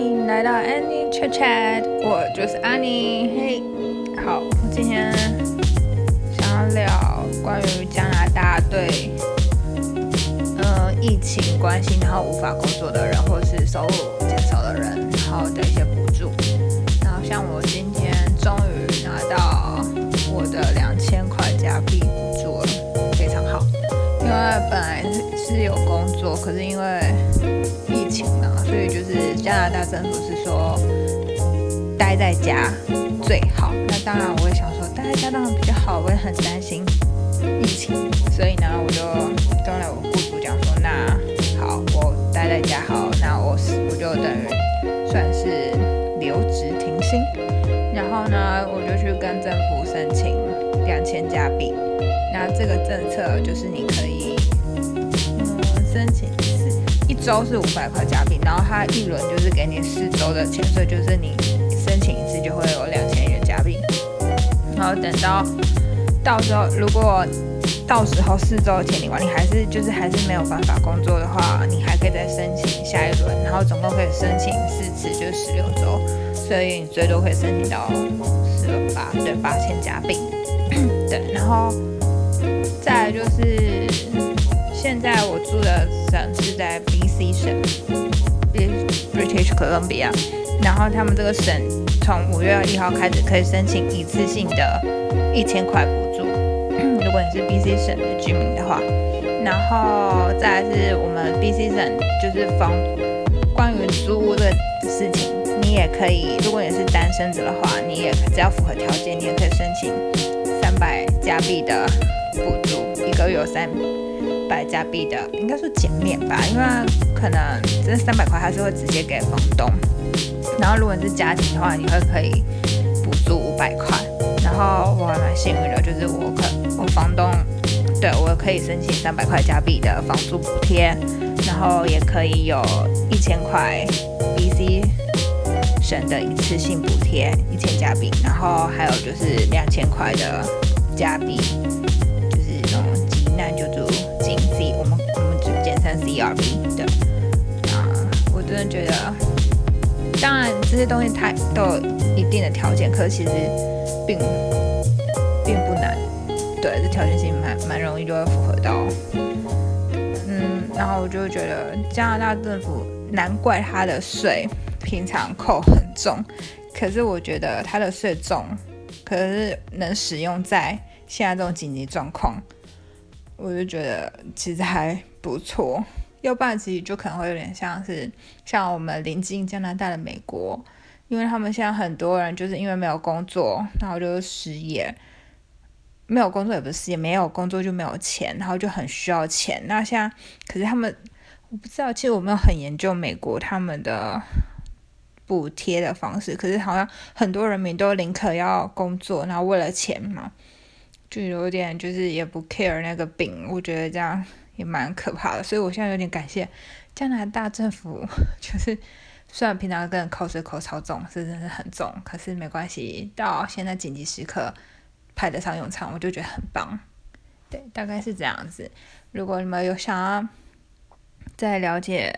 欢迎来到 Annie Chat Chat，我就是安妮。嘿，好，我今天想要聊关于加拿大对呃疫情关心，然后无法工作的人，或是收入减少的人，然后的一些补助。然后像我今天终于拿到我的两千块加币补助了，非常好。因为本来是有工作，可是因为疫情嘛，所以就是加拿大政府是说待在家最好。那当然我也想说待在家当然比较好，我也很担心疫情，所以呢我就跟了我雇主讲说，那好，我待在家好，那我我就等于算是留职停薪。然后呢，我就去跟政府申请两千加币。那这个政策就是你可以，周是五百块加币，然后它一轮就是给你四周的钱，所以就是你申请一次就会有两千元加币。然后等到到时候，如果到时候四周的钱领完，你还是就是还是没有办法工作的话，你还可以再申请下一轮，然后总共可以申请四次，就是十六周，所以你最多可以申请到四十八对八千加币。对，然后。再就是现在我住的省是在 BC 省，British Columbia，然后他们这个省从五月一号开始可以申请一次性的一千块补助，如果你是 BC 省的居民的话，然后再来是我们 BC 省就是房关于租屋的事情，你也可以，如果你是单身者的话，你也只要符合条件，你也可以申请三百加币的。补助一个月有三百加币的，应该是减免吧，因为可能这三百块还是会直接给房东。然后如果你是家庭的话，你会可以补助五百块。然后我还蛮幸运的，就是我可我房东对我可以申请三百块加币的房租补贴，然后也可以有一千块 BC 省的一次性补贴一千加币，然后还有就是两千块的加币。就住金 C，我们我们就简称 CRB，的觉得，当然这些东西它都有一定的条件，可是其实并并不难，对，这条件性蛮蛮容易就会符合到，嗯，然后我就觉得加拿大政府难怪它的税平常扣很重，可是我觉得它的税重，可是能使用在现在这种紧急状况。我就觉得其实还不错，要不然其实就可能会有点像是像我们临近加拿大的美国，因为他们现在很多人就是因为没有工作，然后就失业，没有工作也不是失业，没有工作就没有钱，然后就很需要钱。那现在可是他们我不知道，其实我没有很研究美国他们的补贴的方式，可是好像很多人民都宁可要工作，然后为了钱嘛。就有点就是也不 care 那个病，我觉得这样也蛮可怕的，所以我现在有点感谢加拿大政府，就是虽然平常跟人口水口超重，是真的很重，可是没关系，到现在紧急时刻派得上用场，我就觉得很棒。对，大概是这样子。如果你们有想要再了解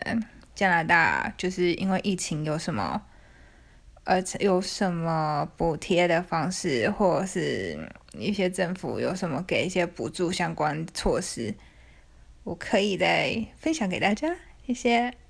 加拿大，就是因为疫情有什么？呃，有什么补贴的方式，或者是一些政府有什么给一些补助相关措施，我可以再分享给大家，谢谢。